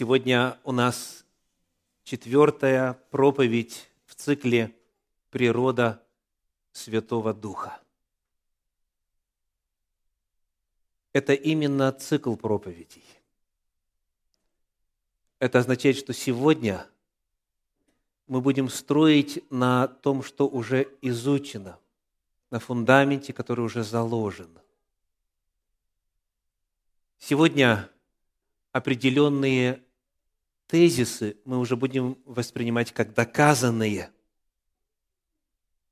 Сегодня у нас четвертая проповедь в цикле «Природа Святого Духа». Это именно цикл проповедей. Это означает, что сегодня мы будем строить на том, что уже изучено, на фундаменте, который уже заложен. Сегодня определенные тезисы мы уже будем воспринимать как доказанные,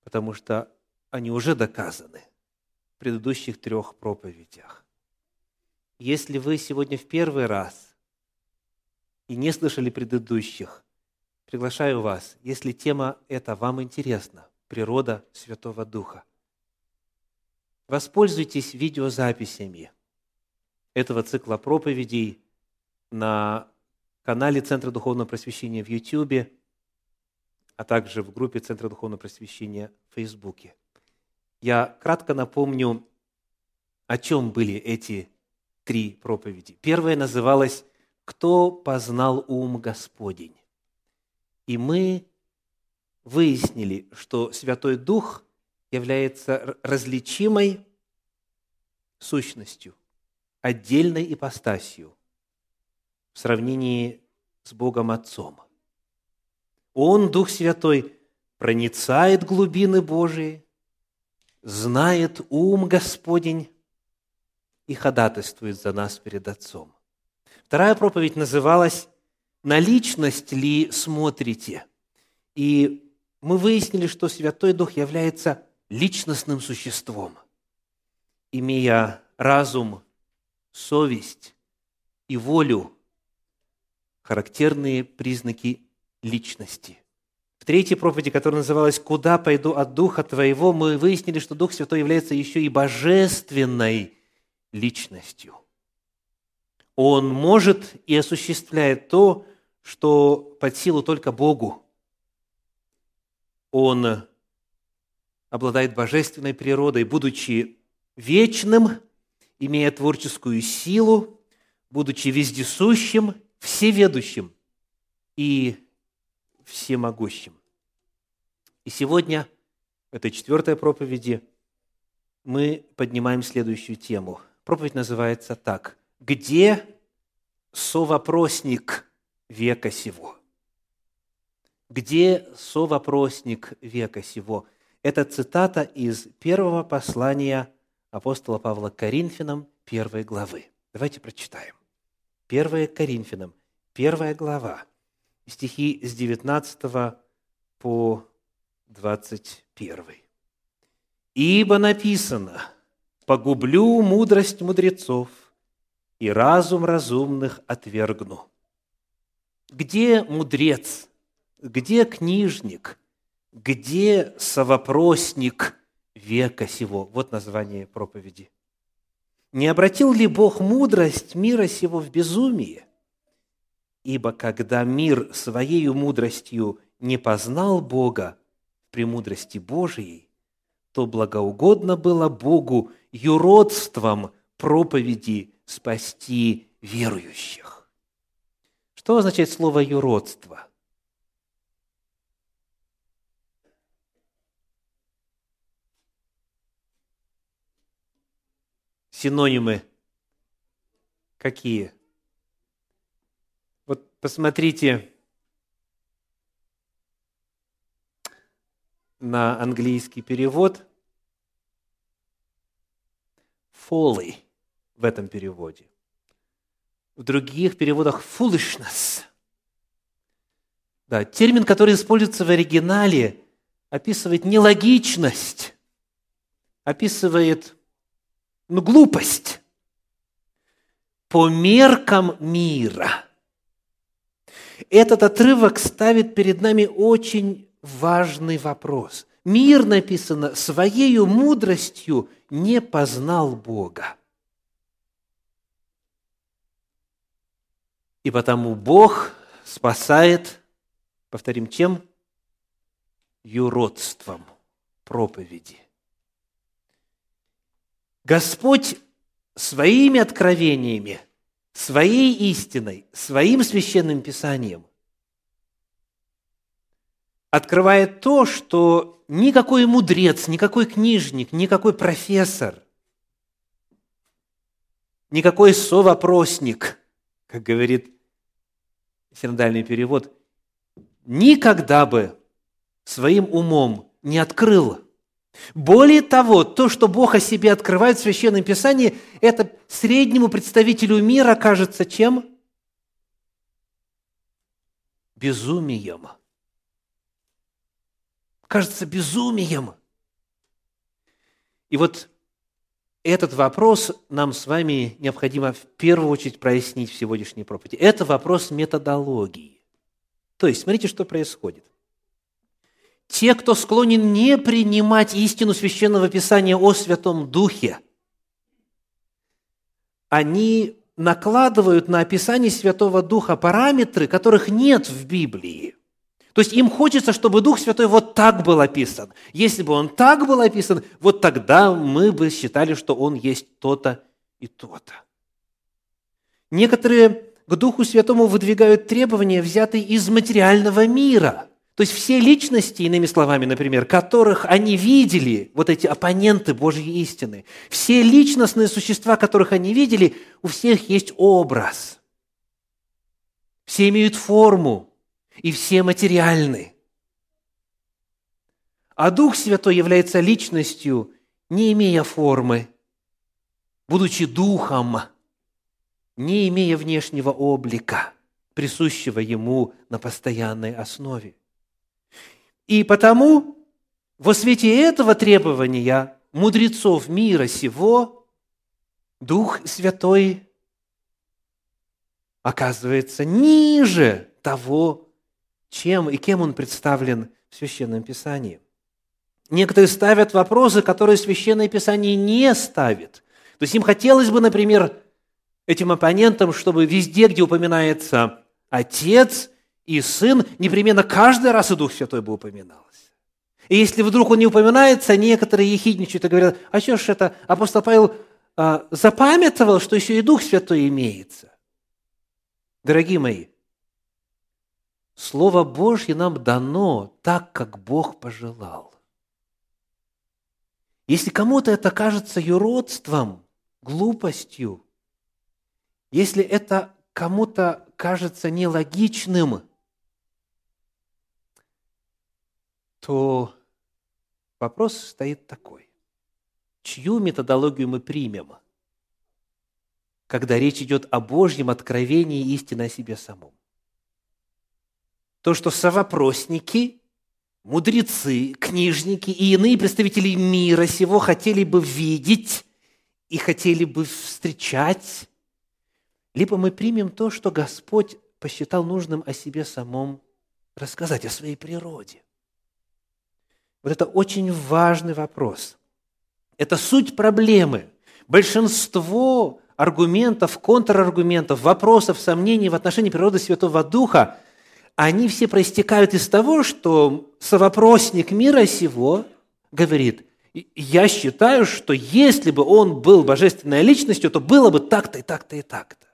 потому что они уже доказаны в предыдущих трех проповедях. Если вы сегодня в первый раз и не слышали предыдущих, приглашаю вас, если тема эта вам интересна, природа Святого Духа, воспользуйтесь видеозаписями этого цикла проповедей – на канале Центра Духовного Просвещения в YouTube, а также в группе Центра Духовного Просвещения в Фейсбуке. Я кратко напомню, о чем были эти три проповеди. Первая называлась «Кто познал ум Господень?» И мы выяснили, что Святой Дух является различимой сущностью, отдельной ипостасью, в сравнении с Богом Отцом. Он, Дух Святой, проницает глубины Божии, знает ум Господень и ходатайствует за нас перед Отцом. Вторая проповедь называлась «На личность ли смотрите?» И мы выяснили, что Святой Дух является личностным существом, имея разум, совесть и волю характерные признаки личности. В третьей проповеди, которая называлась «Куда пойду от Духа Твоего», мы выяснили, что Дух Святой является еще и божественной личностью. Он может и осуществляет то, что под силу только Богу. Он обладает божественной природой, будучи вечным, имея творческую силу, будучи вездесущим – всеведущим и всемогущим. И сегодня, в этой четвертой проповеди, мы поднимаем следующую тему. Проповедь называется так. «Где совопросник века сего?» Где совопросник века сего? Это цитата из первого послания апостола Павла к Коринфянам, первой главы. Давайте прочитаем. 1 Коринфянам, 1 глава, стихи с 19 по 21. «Ибо написано, погублю мудрость мудрецов и разум разумных отвергну». Где мудрец? Где книжник? Где совопросник века сего? Вот название проповеди – не обратил ли Бог мудрость мира сего в безумие? Ибо когда мир своей мудростью не познал Бога в премудрости Божией, то благоугодно было Богу юродством проповеди спасти верующих. Что означает слово «юродство»? Синонимы какие? Вот посмотрите на английский перевод. Folly в этом переводе. В других переводах foolishness. Да, термин, который используется в оригинале, описывает нелогичность, описывает ну, глупость по меркам мира. Этот отрывок ставит перед нами очень важный вопрос. Мир, написано, своей мудростью не познал Бога. И потому Бог спасает, повторим, чем? Юродством проповеди. Господь своими откровениями своей истиной, своим священным писанием открывает то, что никакой мудрец, никакой книжник, никакой профессор, никакой совопросник, как говорит синодальный перевод, никогда бы своим умом не открыл. Более того, то, что Бог о себе открывает в Священном Писании, это среднему представителю мира кажется чем? Безумием – кажется безумием. И вот этот вопрос нам с вами необходимо в первую очередь прояснить в сегодняшней проповеди. Это вопрос методологии. То есть, смотрите, что происходит. Те, кто склонен не принимать истину Священного Писания о Святом Духе, они накладывают на описание Святого Духа параметры, которых нет в Библии. То есть им хочется, чтобы Дух Святой вот так был описан. Если бы Он так был описан, вот тогда мы бы считали, что Он есть то-то и то-то. Некоторые к Духу Святому выдвигают требования, взятые из материального мира. То есть все личности, иными словами, например, которых они видели, вот эти оппоненты Божьей истины, все личностные существа, которых они видели, у всех есть образ. Все имеют форму, и все материальны. А Дух Святой является личностью, не имея формы, будучи Духом, не имея внешнего облика, присущего Ему на постоянной основе. И потому во свете этого требования мудрецов мира сего Дух Святой оказывается ниже того, чем и кем он представлен в Священном Писании. Некоторые ставят вопросы, которые Священное Писание не ставит. То есть им хотелось бы, например, этим оппонентам, чтобы везде, где упоминается Отец и Сын, непременно каждый раз и Дух Святой бы упоминалось. И если вдруг он не упоминается, некоторые ехидничают и говорят, а что ж это, апостол Павел а, запамятовал, что еще и Дух Святой имеется. Дорогие мои, Слово Божье нам дано так, как Бог пожелал. Если кому-то это кажется юродством, глупостью, если это кому-то кажется нелогичным, то вопрос стоит такой. Чью методологию мы примем, когда речь идет о Божьем откровении истины о себе самом? то, что совопросники, мудрецы, книжники и иные представители мира сего хотели бы видеть и хотели бы встречать, либо мы примем то, что Господь посчитал нужным о себе самом рассказать, о своей природе. Вот это очень важный вопрос. Это суть проблемы. Большинство аргументов, контраргументов, вопросов, сомнений в отношении природы Святого Духа они все проистекают из того, что совопросник мира сего говорит, я считаю, что если бы он был божественной личностью, то было бы так-то и так-то и так-то.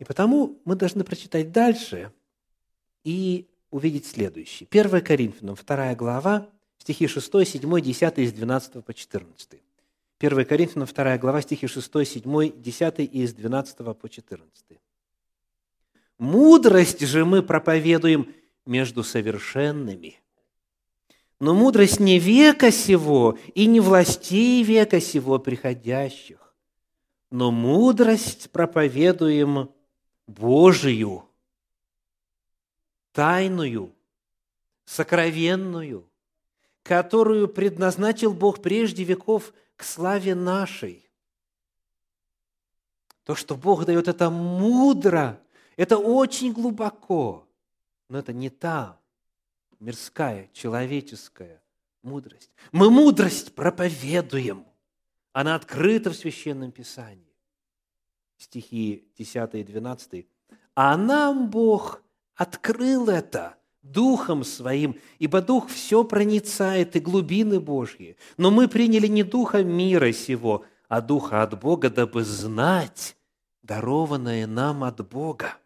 И потому мы должны прочитать дальше и увидеть следующее. 1 Коринфянам, 2 глава, стихи 6, 7, 10 из 12 по 14. 1 Коринфянам, 2 глава, стихи 6, 7, 10 и из 12 по 14. Мудрость же мы проповедуем между совершенными. Но мудрость не века сего и не властей века сего приходящих, но мудрость проповедуем Божию, тайную, сокровенную, которую предназначил Бог прежде веков к славе нашей. То, что Бог дает, это мудро это очень глубоко, но это не та мирская, человеческая мудрость. Мы мудрость проповедуем. Она открыта в Священном Писании. Стихи 10 и 12. А нам Бог открыл это Духом Своим, ибо Дух все проницает и глубины Божьи. Но мы приняли не Духа мира сего, а Духа от Бога, дабы знать дарованное нам от Бога,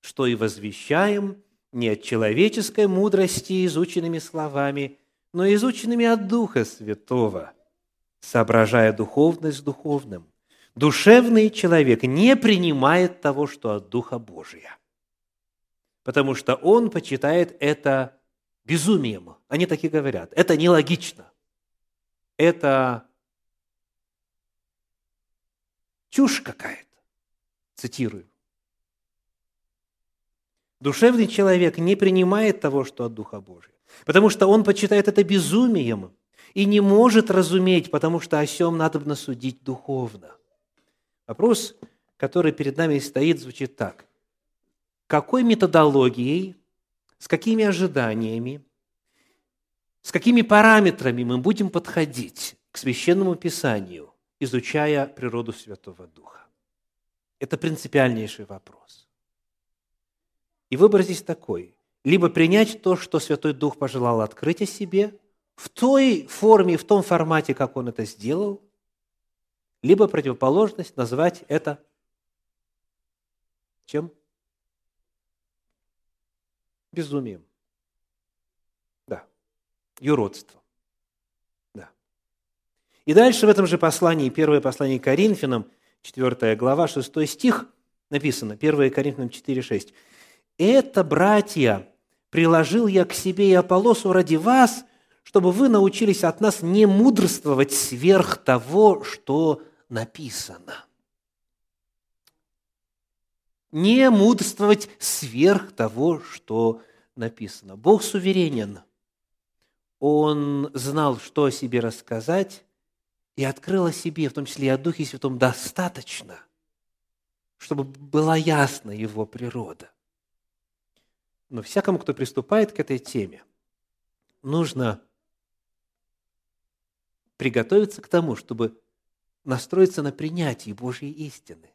что и возвещаем не от человеческой мудрости изученными словами, но изученными от Духа Святого, соображая духовность с духовным. Душевный человек не принимает того, что от Духа Божия, потому что он почитает это безумием. Они такие говорят. Это нелогично. Это чушь какая-то. Цитирую. Душевный человек не принимает того, что от Духа Божия, потому что он почитает это безумием и не может разуметь, потому что о сем надо судить духовно. Вопрос, который перед нами стоит, звучит так. Какой методологией, с какими ожиданиями, с какими параметрами мы будем подходить к священному писанию, изучая природу Святого Духа? Это принципиальнейший вопрос. И выбор здесь такой. Либо принять то, что Святой Дух пожелал открыть о себе, в той форме, в том формате, как Он это сделал, либо противоположность назвать это чем? Безумием. Да. Юродством. Да. И дальше в этом же послании, первое послание Коринфянам, 4 глава, 6 стих, написано, 1 Коринфянам 4, 6. Это, братья, приложил я к себе и Аполосу ради вас, чтобы вы научились от нас не мудрствовать сверх того, что написано. Не мудрствовать сверх того, что написано. Бог суверенен. Он знал, что о себе рассказать, и открыл о себе, в том числе и о Духе Святом, достаточно, чтобы была ясна его природа. Но всякому, кто приступает к этой теме, нужно приготовиться к тому, чтобы настроиться на принятие Божьей истины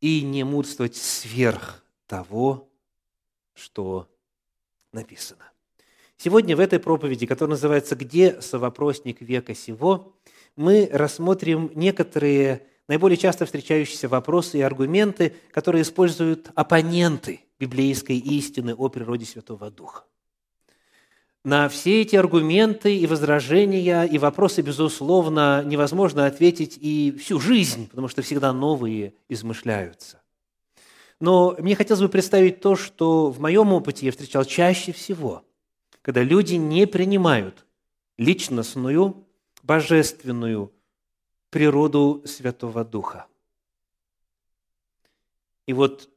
и не мудствовать сверх того, что написано. Сегодня в этой проповеди, которая называется «Где совопросник века сего?», мы рассмотрим некоторые наиболее часто встречающиеся вопросы и аргументы, которые используют оппоненты библейской истины о природе Святого Духа. На все эти аргументы и возражения, и вопросы, безусловно, невозможно ответить и всю жизнь, потому что всегда новые измышляются. Но мне хотелось бы представить то, что в моем опыте я встречал чаще всего, когда люди не принимают личностную, божественную природу Святого Духа. И вот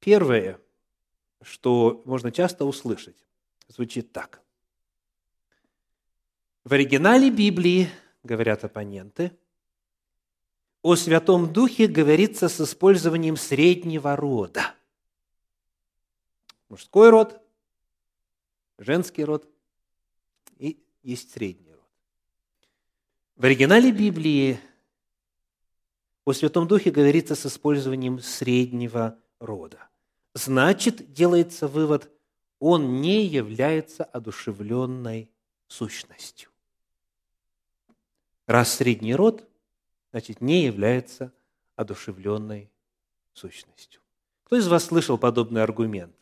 первое, что можно часто услышать, звучит так. В оригинале Библии, говорят оппоненты, о Святом Духе говорится с использованием среднего рода. Мужской род, женский род и есть средний. В оригинале Библии о Святом Духе говорится с использованием среднего рода. Значит, делается вывод, он не является одушевленной сущностью. Раз средний род, значит, не является одушевленной сущностью. Кто из вас слышал подобный аргумент?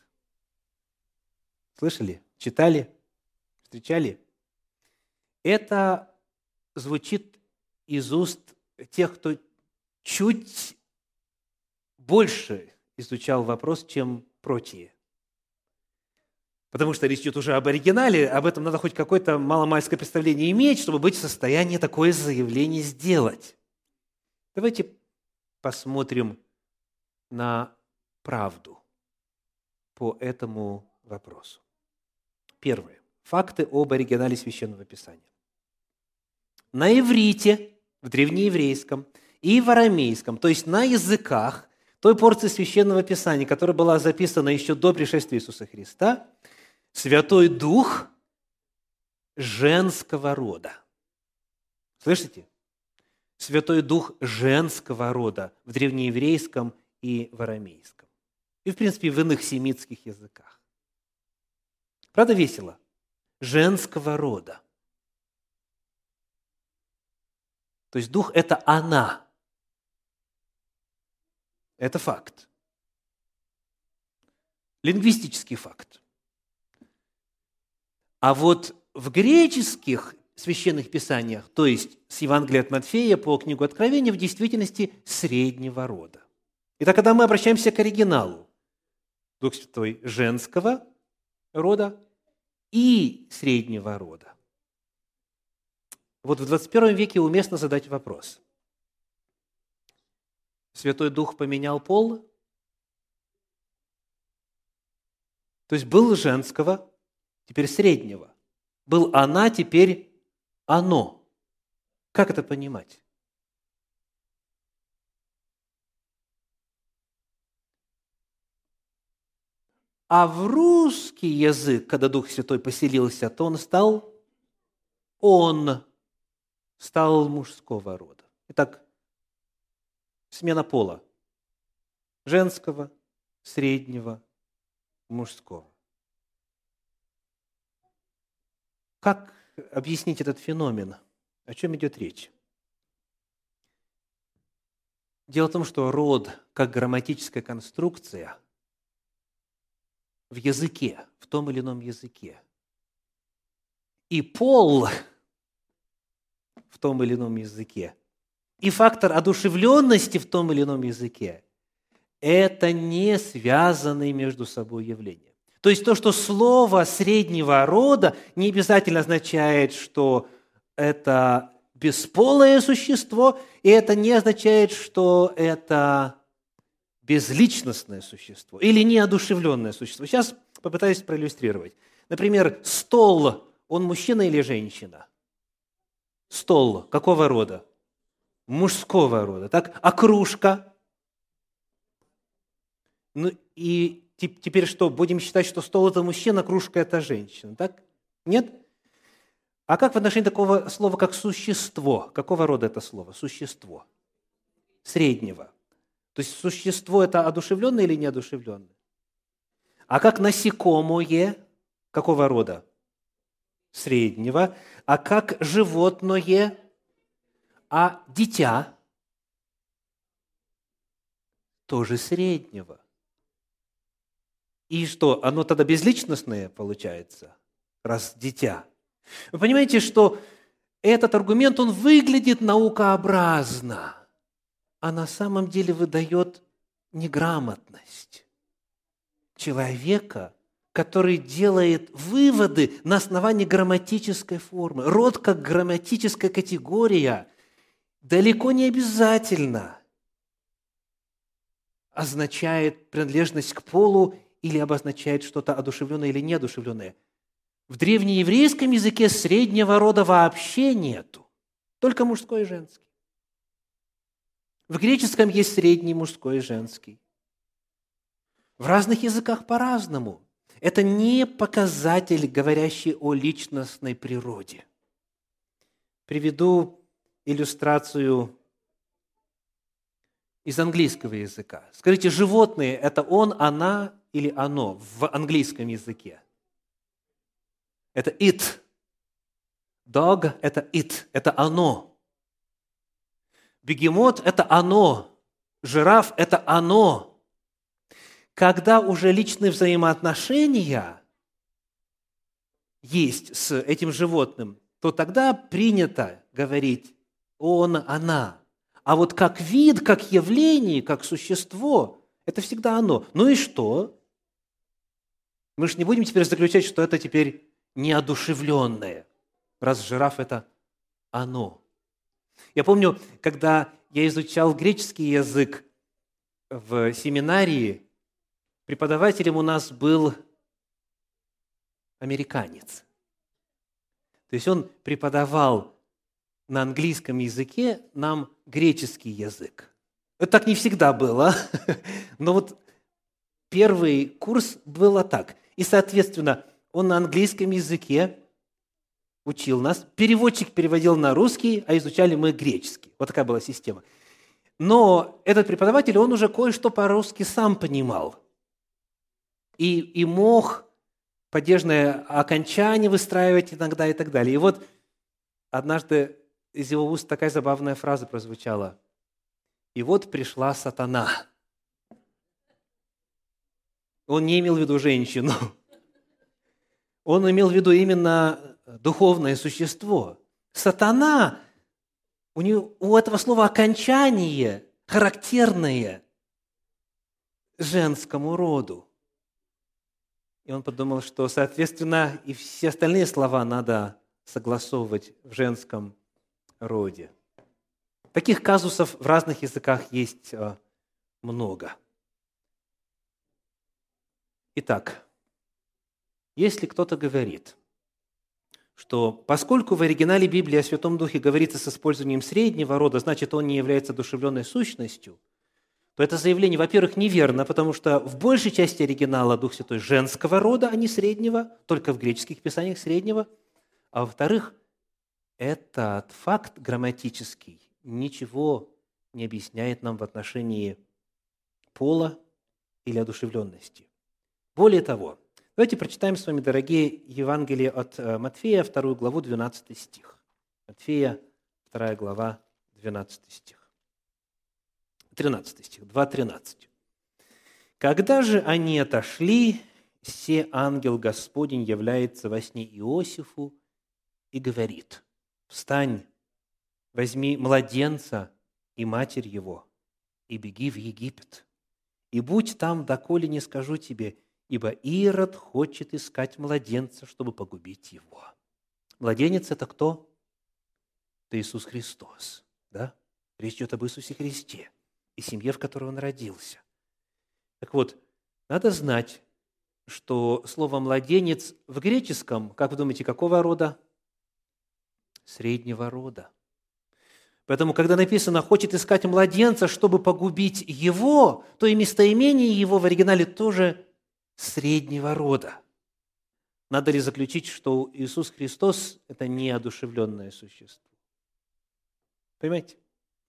Слышали? Читали? Встречали? Это звучит из уст тех, кто чуть больше изучал вопрос, чем прочие. Потому что речь идет уже об оригинале, об этом надо хоть какое-то маломальское представление иметь, чтобы быть в состоянии такое заявление сделать. Давайте посмотрим на правду по этому вопросу. Первое. Факты об оригинале Священного Писания на иврите, в древнееврейском, и в арамейском, то есть на языках той порции Священного Писания, которая была записана еще до пришествия Иисуса Христа, Святой Дух женского рода. Слышите? Святой Дух женского рода в древнееврейском и в арамейском. И, в принципе, в иных семитских языках. Правда весело? Женского рода. То есть дух – это она. Это факт. Лингвистический факт. А вот в греческих священных писаниях, то есть с Евангелия от Матфея по книгу Откровения, в действительности среднего рода. Итак, когда мы обращаемся к оригиналу, Дух Святой женского рода и среднего рода. Вот в 21 веке уместно задать вопрос. Святой Дух поменял пол? То есть был женского, теперь среднего. Был она, теперь оно. Как это понимать? А в русский язык, когда Дух Святой поселился, то он стал он, стал мужского рода. Итак, смена пола. Женского, среднего, мужского. Как объяснить этот феномен? О чем идет речь? Дело в том, что род, как грамматическая конструкция, в языке, в том или ином языке, и пол в том или ином языке, и фактор одушевленности в том или ином языке – это не связанные между собой явления. То есть то, что слово среднего рода не обязательно означает, что это бесполое существо, и это не означает, что это безличностное существо или неодушевленное существо. Сейчас попытаюсь проиллюстрировать. Например, стол, он мужчина или женщина? Стол какого рода? Мужского рода. Так? А кружка? Ну и теперь что, будем считать, что стол – это мужчина, кружка – это женщина, так? Нет? А как в отношении такого слова, как существо? Какого рода это слово? Существо. Среднего. То есть существо – это одушевленное или неодушевленное? А как насекомое? Какого рода? Среднего. А как животное? А дитя? Тоже среднего. И что, оно тогда безличностное получается, раз дитя? Вы понимаете, что этот аргумент, он выглядит наукообразно, а на самом деле выдает неграмотность человека, который делает выводы на основании грамматической формы. Род как грамматическая категория далеко не обязательно означает принадлежность к полу или обозначает что-то одушевленное или неодушевленное. В древнееврейском языке среднего рода вообще нету, только мужской и женский. В греческом есть средний мужской и женский. В разных языках по-разному. Это не показатель, говорящий о личностной природе. Приведу иллюстрацию из английского языка. Скажите, животные – это он, она или оно в английском языке. Это it. Dog – это it, это оно. Бегемот – это оно. Жираф – это оно. Когда уже личные взаимоотношения есть с этим животным, то тогда принято говорить он, она. А вот как вид, как явление, как существо, это всегда оно. Ну и что? Мы же не будем теперь заключать, что это теперь неодушевленное, раз жираф – это оно. Я помню, когда я изучал греческий язык в семинарии, преподавателем у нас был американец. То есть он преподавал на английском языке нам греческий язык. Это так не всегда было, но вот первый курс было так. И, соответственно, он на английском языке учил нас, переводчик переводил на русский, а изучали мы греческий. Вот такая была система. Но этот преподаватель, он уже кое-что по-русски сам понимал. И, и мог падежное окончание выстраивать иногда и так далее. И вот однажды из его уст такая забавная фраза прозвучала. «И вот пришла сатана». Он не имел в виду женщину. Он имел в виду именно духовное существо. Сатана, у, него, у этого слова окончание характерное женскому роду. И он подумал, что, соответственно, и все остальные слова надо согласовывать в женском роде. Таких казусов в разных языках есть э, много. Итак, если кто-то говорит, что поскольку в оригинале Библии о Святом Духе говорится с использованием среднего рода, значит, он не является душевленной сущностью, то это заявление, во-первых, неверно, потому что в большей части оригинала Дух Святой женского рода, а не среднего, только в греческих писаниях среднего. А во-вторых, этот факт грамматический ничего не объясняет нам в отношении пола или одушевленности. Более того, давайте прочитаем с вами, дорогие, Евангелие от э, Матфея, 2 главу, 12 стих. Матфея, 2 глава, 12 стих. 13 стих, 2.13. «Когда же они отошли, все ангел Господень является во сне Иосифу и говорит, «Встань, возьми младенца и матерь его, и беги в Египет, и будь там, доколе не скажу тебе, ибо Ирод хочет искать младенца, чтобы погубить его». Младенец – это кто? Это Иисус Христос. Да? Речь идет об Иисусе Христе и семье, в которой он родился. Так вот, надо знать, что слово «младенец» в греческом, как вы думаете, какого рода? Среднего рода. Поэтому, когда написано «хочет искать младенца, чтобы погубить его», то и местоимение его в оригинале тоже среднего рода. Надо ли заключить, что Иисус Христос – это неодушевленное существо? Понимаете?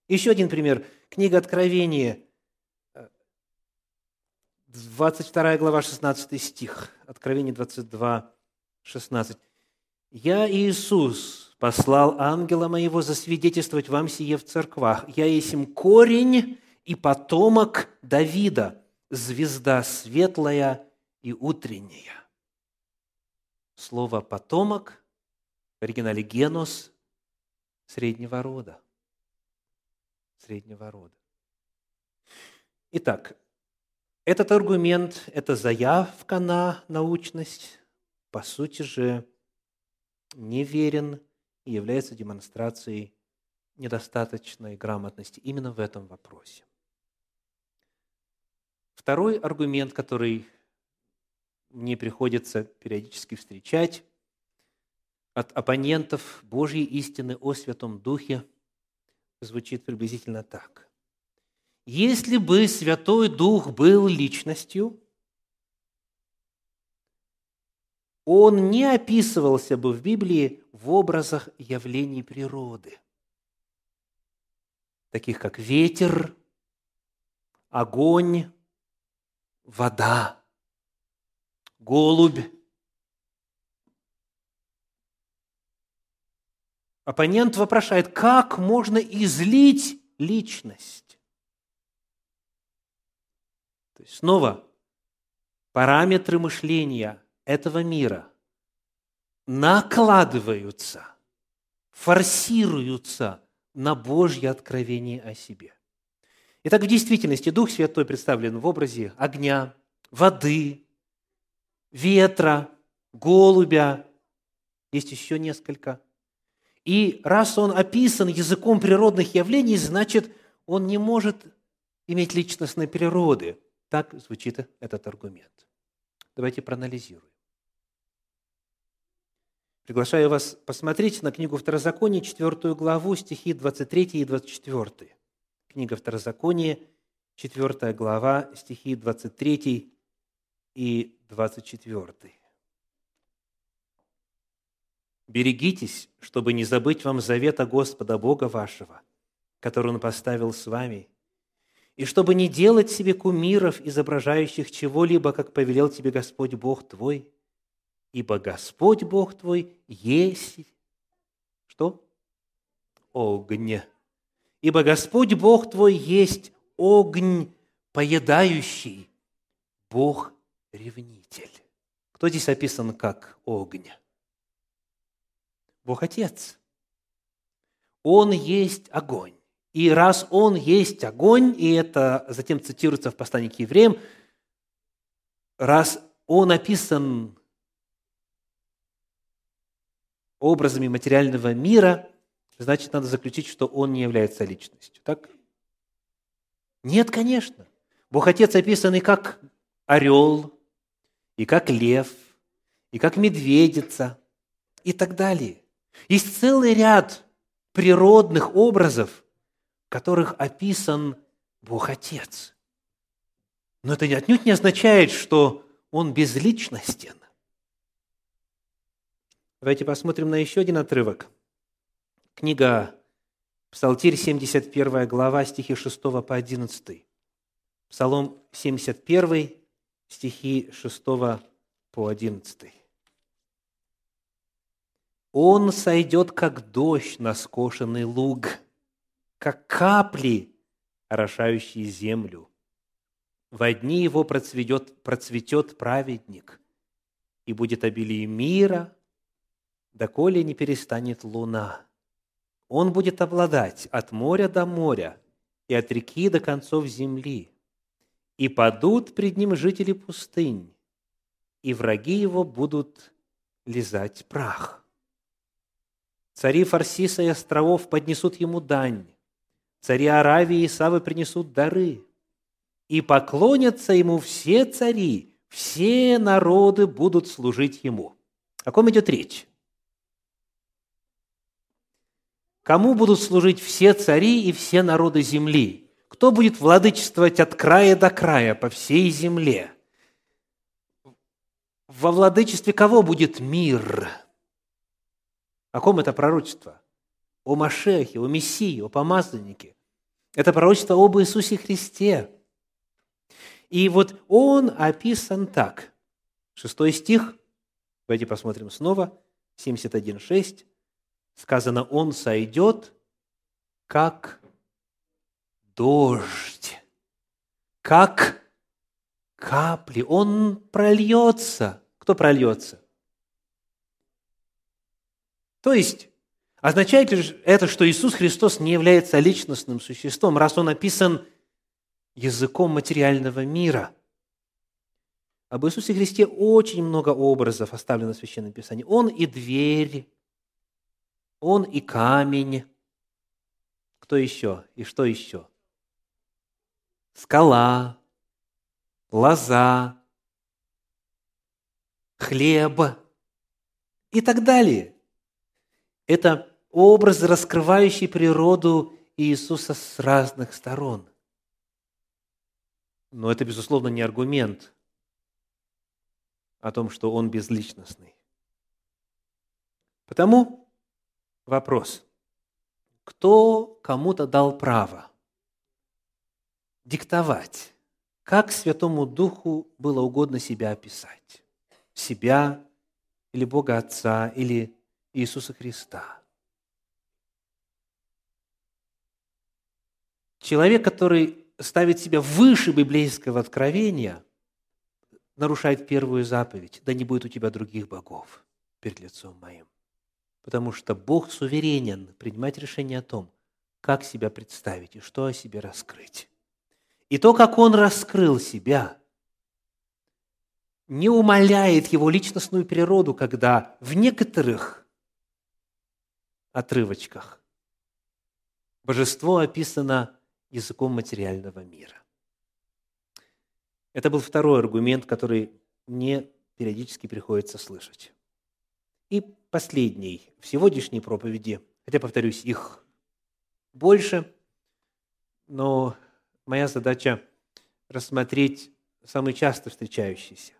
Еще один пример. Книга Откровения, 22 глава, 16 стих. Откровение 22, 16. «Я, Иисус, послал ангела моего засвидетельствовать вам сие в церквах. Я есть им корень и потомок Давида, звезда светлая и утренняя». Слово «потомок» в оригинале «генос» среднего рода – среднего рода. Итак, этот аргумент – это заявка на научность, по сути же неверен и является демонстрацией недостаточной грамотности именно в этом вопросе. Второй аргумент, который мне приходится периодически встречать от оппонентов Божьей истины о Святом Духе – звучит приблизительно так. Если бы Святой Дух был личностью, он не описывался бы в Библии в образах явлений природы, таких как ветер, огонь, вода, голубь, Оппонент вопрошает, как можно излить личность? То есть снова параметры мышления этого мира накладываются, форсируются на Божье откровение о себе. Итак, в действительности Дух Святой представлен в образе огня, воды, ветра, голубя, есть еще несколько – и раз он описан языком природных явлений, значит, он не может иметь личностной природы. Так звучит этот аргумент. Давайте проанализируем. Приглашаю вас посмотреть на книгу Второзакония, 4 главу, стихи 23 и 24. Книга Второзакония, 4 глава, стихи 23 и 24. Берегитесь, чтобы не забыть вам завета Господа Бога вашего, который Он поставил с вами, и чтобы не делать себе кумиров, изображающих чего-либо, как повелел тебе Господь Бог твой, ибо Господь Бог твой есть что? огонь. Ибо Господь Бог твой есть огонь поедающий, Бог-ревнитель. Кто здесь описан как огонь? Бог Отец. Он есть огонь. И раз Он есть огонь, и это затем цитируется в послании к евреям, раз Он описан образами материального мира, значит, надо заключить, что Он не является личностью. Так? Нет, конечно. Бог Отец описан и как орел, и как лев, и как медведица, и так далее. Есть целый ряд природных образов, в которых описан Бог Отец. Но это отнюдь не означает, что Он безличностен. Давайте посмотрим на еще один отрывок. Книга Псалтирь, 71 глава, стихи 6 по 11. Псалом 71, стихи 6 по 11. «Он сойдет, как дождь на скошенный луг, как капли, орошающие землю. В дни его процветет, процветет праведник, и будет обилие мира, доколе не перестанет луна. Он будет обладать от моря до моря и от реки до концов земли. И падут пред ним жители пустынь, и враги его будут лизать прах. Цари Фарсиса и островов поднесут ему дань, цари Аравии и Савы принесут дары, и поклонятся ему все цари, все народы будут служить ему. О ком идет речь? Кому будут служить все цари и все народы земли? Кто будет владычествовать от края до края по всей земле? Во владычестве кого будет мир? О ком это пророчество? О Машехе, о Мессии, о помазаннике. Это пророчество об Иисусе Христе. И вот он описан так. Шестой стих, давайте посмотрим снова, 71.6 сказано, он сойдет, как дождь, как капли. Он прольется. Кто прольется? То есть, означает ли это, что Иисус Христос не является личностным существом, раз Он описан языком материального мира? Об Иисусе Христе очень много образов оставлено в Священном Писании. Он и дверь, он и камень. Кто еще? И что еще? Скала, лоза, хлеб и так далее. Это образ, раскрывающий природу Иисуса с разных сторон. Но это, безусловно, не аргумент о том, что он безличностный. Потому Вопрос. Кто кому-то дал право диктовать, как Святому Духу было угодно себя описать? Себя или Бога Отца, или Иисуса Христа? Человек, который ставит себя выше библейского откровения, нарушает первую заповедь. Да не будет у тебя других богов перед лицом моим потому что Бог суверенен принимать решение о том, как себя представить и что о себе раскрыть. И то, как Он раскрыл себя, не умаляет Его личностную природу, когда в некоторых отрывочках божество описано языком материального мира. Это был второй аргумент, который мне периодически приходится слышать. И последний в сегодняшней проповеди, хотя, повторюсь, их больше, но моя задача рассмотреть самый часто встречающийся.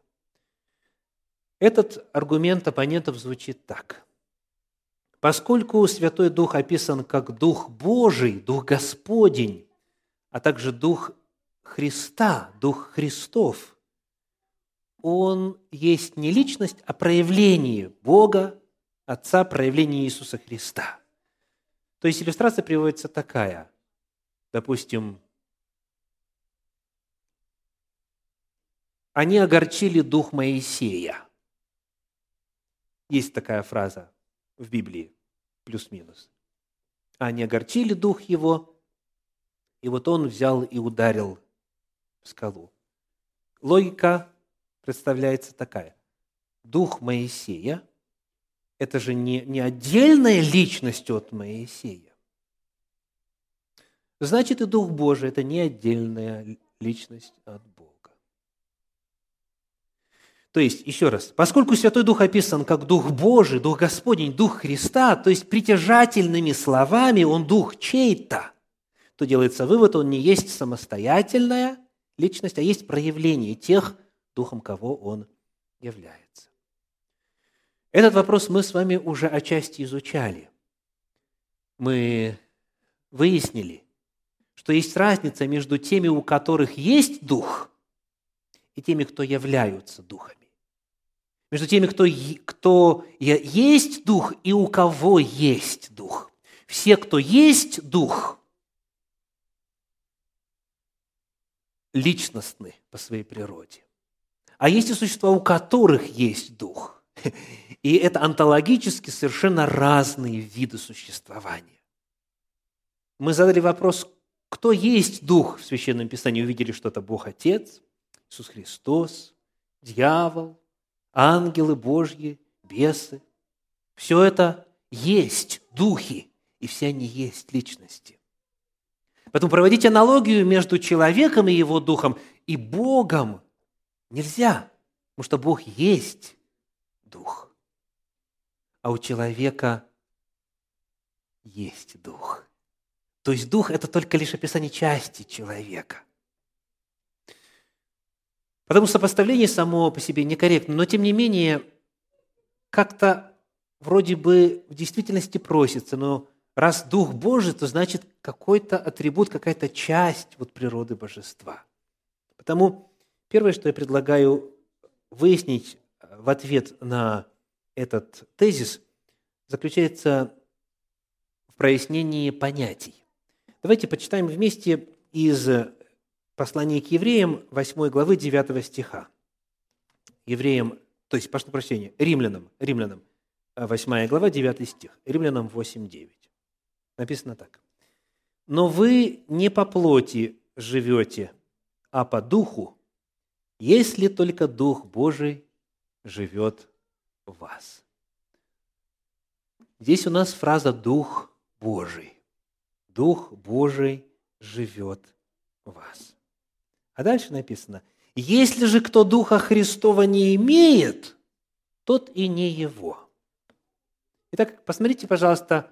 Этот аргумент оппонентов звучит так. Поскольку Святой Дух описан как Дух Божий, Дух Господень, а также Дух Христа, Дух Христов, Он есть не личность, а проявление Бога Отца проявление Иисуса Христа. То есть иллюстрация приводится такая. Допустим, они огорчили дух Моисея. Есть такая фраза в Библии, плюс-минус. Они огорчили дух его, и вот он взял и ударил в скалу. Логика представляется такая. Дух Моисея – это же не, не отдельная личность от Моисея. Значит, и Дух Божий – это не отдельная личность от Бога. То есть, еще раз, поскольку Святой Дух описан как Дух Божий, Дух Господень, Дух Христа, то есть притяжательными словами Он Дух чей-то, то делается вывод, Он не есть самостоятельная личность, а есть проявление тех, Духом кого Он является. Этот вопрос мы с вами уже отчасти изучали. Мы выяснили, что есть разница между теми, у которых есть Дух, и теми, кто являются Духами между теми, кто, кто есть Дух и у кого есть Дух. Все, кто есть Дух, личностны по своей природе. А есть и существа, у которых есть Дух. И это онтологически совершенно разные виды существования. Мы задали вопрос, кто есть Дух в Священном Писании, увидели, что это Бог Отец, Иисус Христос, дьявол, ангелы Божьи, бесы. Все это есть духи, и все они есть личности. Поэтому проводить аналогию между человеком и его духом и Богом нельзя, потому что Бог есть дух, а у человека есть дух. То есть дух – это только лишь описание части человека. Потому что сопоставление само по себе некорректно, но тем не менее как-то вроде бы в действительности просится, но раз Дух Божий, то значит какой-то атрибут, какая-то часть вот природы божества. Потому первое, что я предлагаю выяснить в ответ на этот тезис, заключается в прояснении понятий. Давайте почитаем вместе из Послание к евреям, 8 главы 9 стиха. Евреям, то есть, прошу прощения, римлянам, римлянам, 8 глава, 9 стих. Римлянам 8, 9. Написано так. «Но вы не по плоти живете, а по духу, если только Дух Божий живет в вас». Здесь у нас фраза «Дух Божий». Дух Божий живет в вас. А дальше написано, если же кто Духа Христова не имеет, тот и не его. Итак, посмотрите, пожалуйста,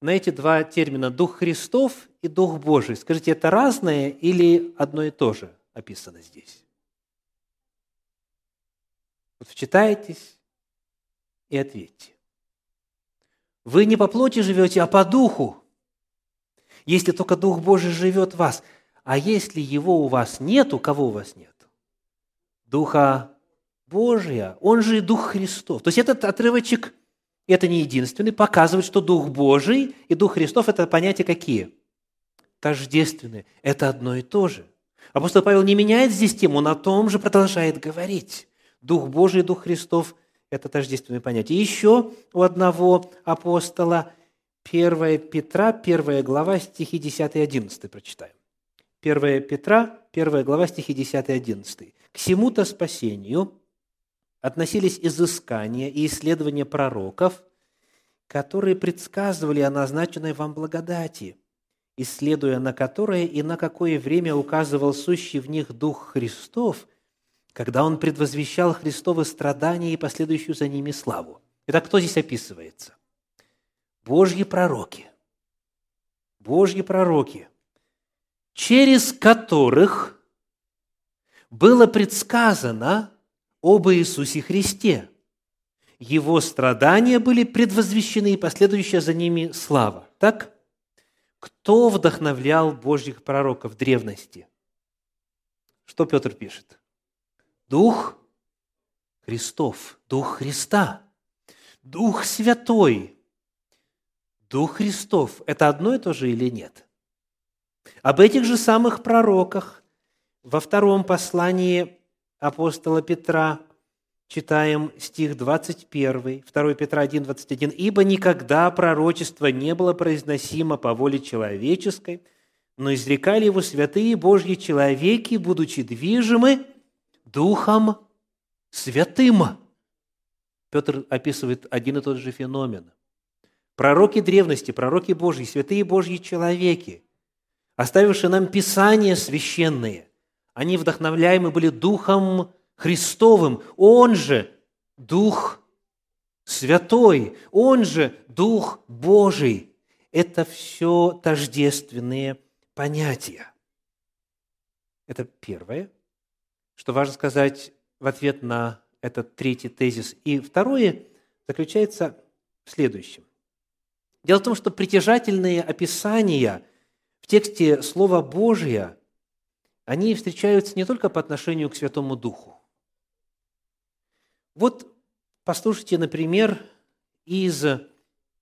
на эти два термина «Дух Христов» и «Дух Божий». Скажите, это разное или одно и то же описано здесь? Вот вчитайтесь и ответьте. Вы не по плоти живете, а по духу. Если только Дух Божий живет в вас – а если его у вас нету, кого у вас нет? Духа Божия, он же и Дух Христов. То есть этот отрывочек, это не единственный, показывает, что Дух Божий и Дух Христов – это понятия какие? Тождественные. Это одно и то же. Апостол Павел не меняет здесь тему, он о том же продолжает говорить. Дух Божий Дух Христов – это тождественные понятия. Еще у одного апостола 1 Петра, 1 глава, стихи 10 и 11 прочитаем. 1 Петра, 1 глава, стихи 10 и 11. «К всему-то спасению относились изыскания и исследования пророков, которые предсказывали о назначенной вам благодати, исследуя на которое и на какое время указывал сущий в них Дух Христов, когда Он предвозвещал Христовы страдания и последующую за ними славу». Итак, кто здесь описывается? Божьи пророки. Божьи пророки – через которых было предсказано об Иисусе Христе. Его страдания были предвозвещены и последующая за ними слава. Так? Кто вдохновлял Божьих пророков древности? Что Петр пишет? Дух Христов, Дух Христа, Дух Святой, Дух Христов – это одно и то же или нет? Об этих же самых пророках во втором послании апостола Петра читаем стих 21, 2 Петра 1, 21. «Ибо никогда пророчество не было произносимо по воле человеческой, но изрекали его святые Божьи человеки, будучи движимы Духом Святым». Петр описывает один и тот же феномен. Пророки древности, пророки Божьи, святые Божьи человеки, оставившие нам Писания священные, они вдохновляемы были Духом Христовым. Он же Дух Святой, Он же Дух Божий. Это все тождественные понятия. Это первое, что важно сказать в ответ на этот третий тезис. И второе заключается в следующем. Дело в том, что притяжательные описания в тексте Слова Божия, они встречаются не только по отношению к Святому Духу. Вот послушайте, например, из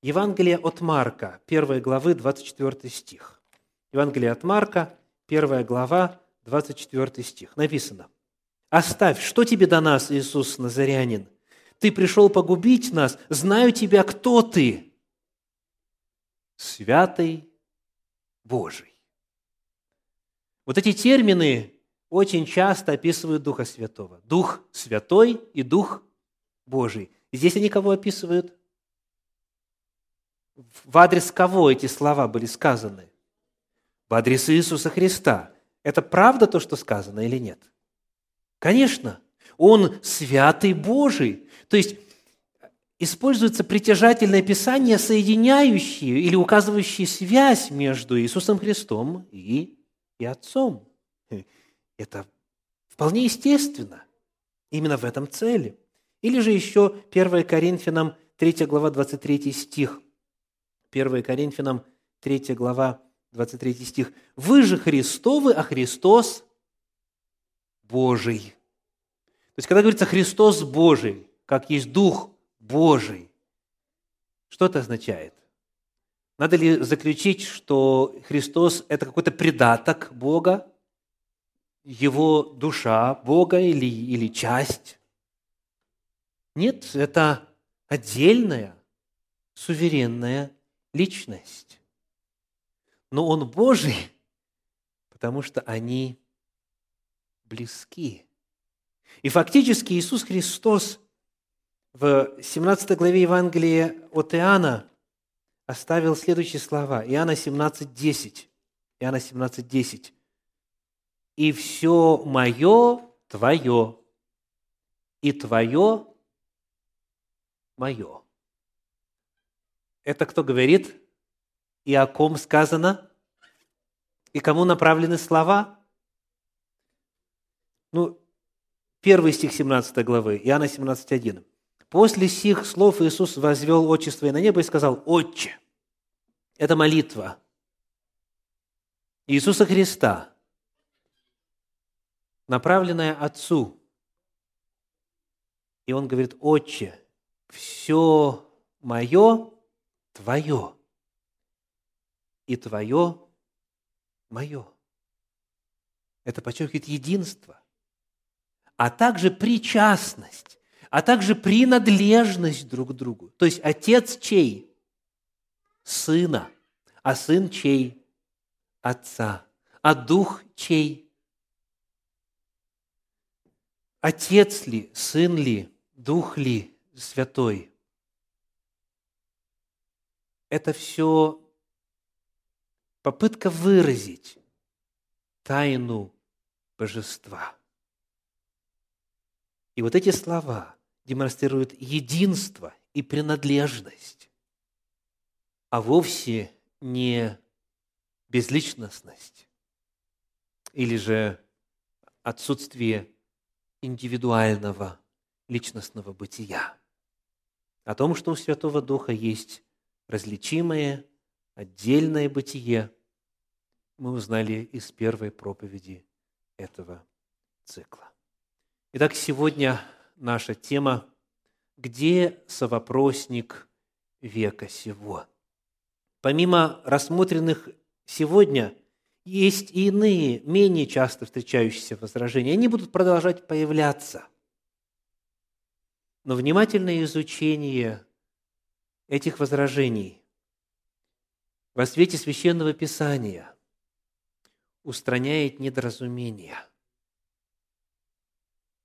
Евангелия от Марка, 1 главы, 24 стих. Евангелие от Марка, 1 глава, 24 стих. Написано – Оставь, что тебе до нас, Иисус Назарянин? Ты пришел погубить нас, знаю тебя, кто ты. Святый Божий. Вот эти термины очень часто описывают Духа Святого. Дух Святой и Дух Божий. здесь они кого описывают? В адрес кого эти слова были сказаны? В адрес Иисуса Христа. Это правда то, что сказано или нет? Конечно, он святый Божий. То есть используется притяжательное писание, соединяющее или указывающее связь между Иисусом Христом и, и Отцом. Это вполне естественно. Именно в этом цели. Или же еще 1 Коринфянам 3 глава 23 стих. 1 Коринфянам 3 глава 23 стих. «Вы же Христовы, а Христос Божий. То есть, когда говорится Христос Божий, как есть Дух Божий, что это означает? Надо ли заключить, что Христос – это какой-то придаток Бога, его душа Бога или, или часть? Нет, это отдельная, суверенная личность. Но Он Божий, потому что они близки. И фактически Иисус Христос в 17 главе Евангелия от Иоанна оставил следующие слова. Иоанна 17:10. Иоанна 17:10. «И все мое твое, и твое мое». Это кто говорит? И о ком сказано? И кому направлены слова? Ну, первый стих 17 главы, Иоанна 17, «После сих слов Иисус возвел очи свои на небо и сказал, «Отче». Это молитва Иисуса Христа, направленная Отцу. И Он говорит, «Отче, все мое Твое, и Твое мое». Это подчеркивает единство а также причастность, а также принадлежность друг к другу. То есть отец чей? Сына. А сын чей? Отца. А дух чей? Отец ли, сын ли, дух ли, святой? Это все попытка выразить тайну божества – и вот эти слова демонстрируют единство и принадлежность, а вовсе не безличностность или же отсутствие индивидуального личностного бытия. О том, что у Святого Духа есть различимое, отдельное бытие, мы узнали из первой проповеди этого цикла. Итак, сегодня наша тема «Где совопросник века сего?» помимо рассмотренных сегодня, есть и иные, менее часто встречающиеся возражения. Они будут продолжать появляться. Но внимательное изучение этих возражений во свете Священного Писания устраняет недоразумения.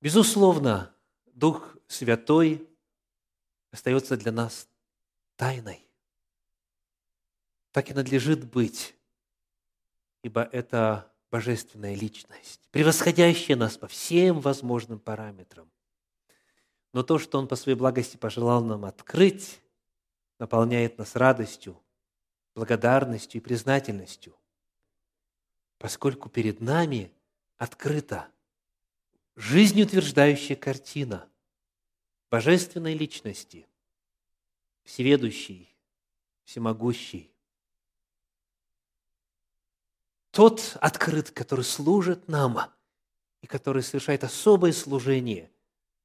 Безусловно, Дух Святой остается для нас тайной. Так и надлежит быть, ибо это божественная личность, превосходящая нас по всем возможным параметрам. Но то, что Он по своей благости пожелал нам открыть, наполняет нас радостью, благодарностью и признательностью, поскольку перед нами открыта жизнеутверждающая картина божественной личности, всеведущий, всемогущий. Тот открыт, который служит нам и который совершает особое служение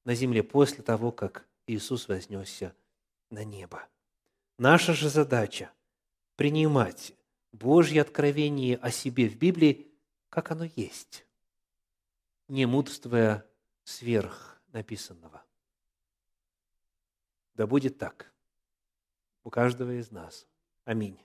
на земле после того, как Иисус вознесся на небо. Наша же задача – принимать Божье откровение о себе в Библии, как оно есть, не мудрствуя сверх написанного. Да будет так у каждого из нас. Аминь.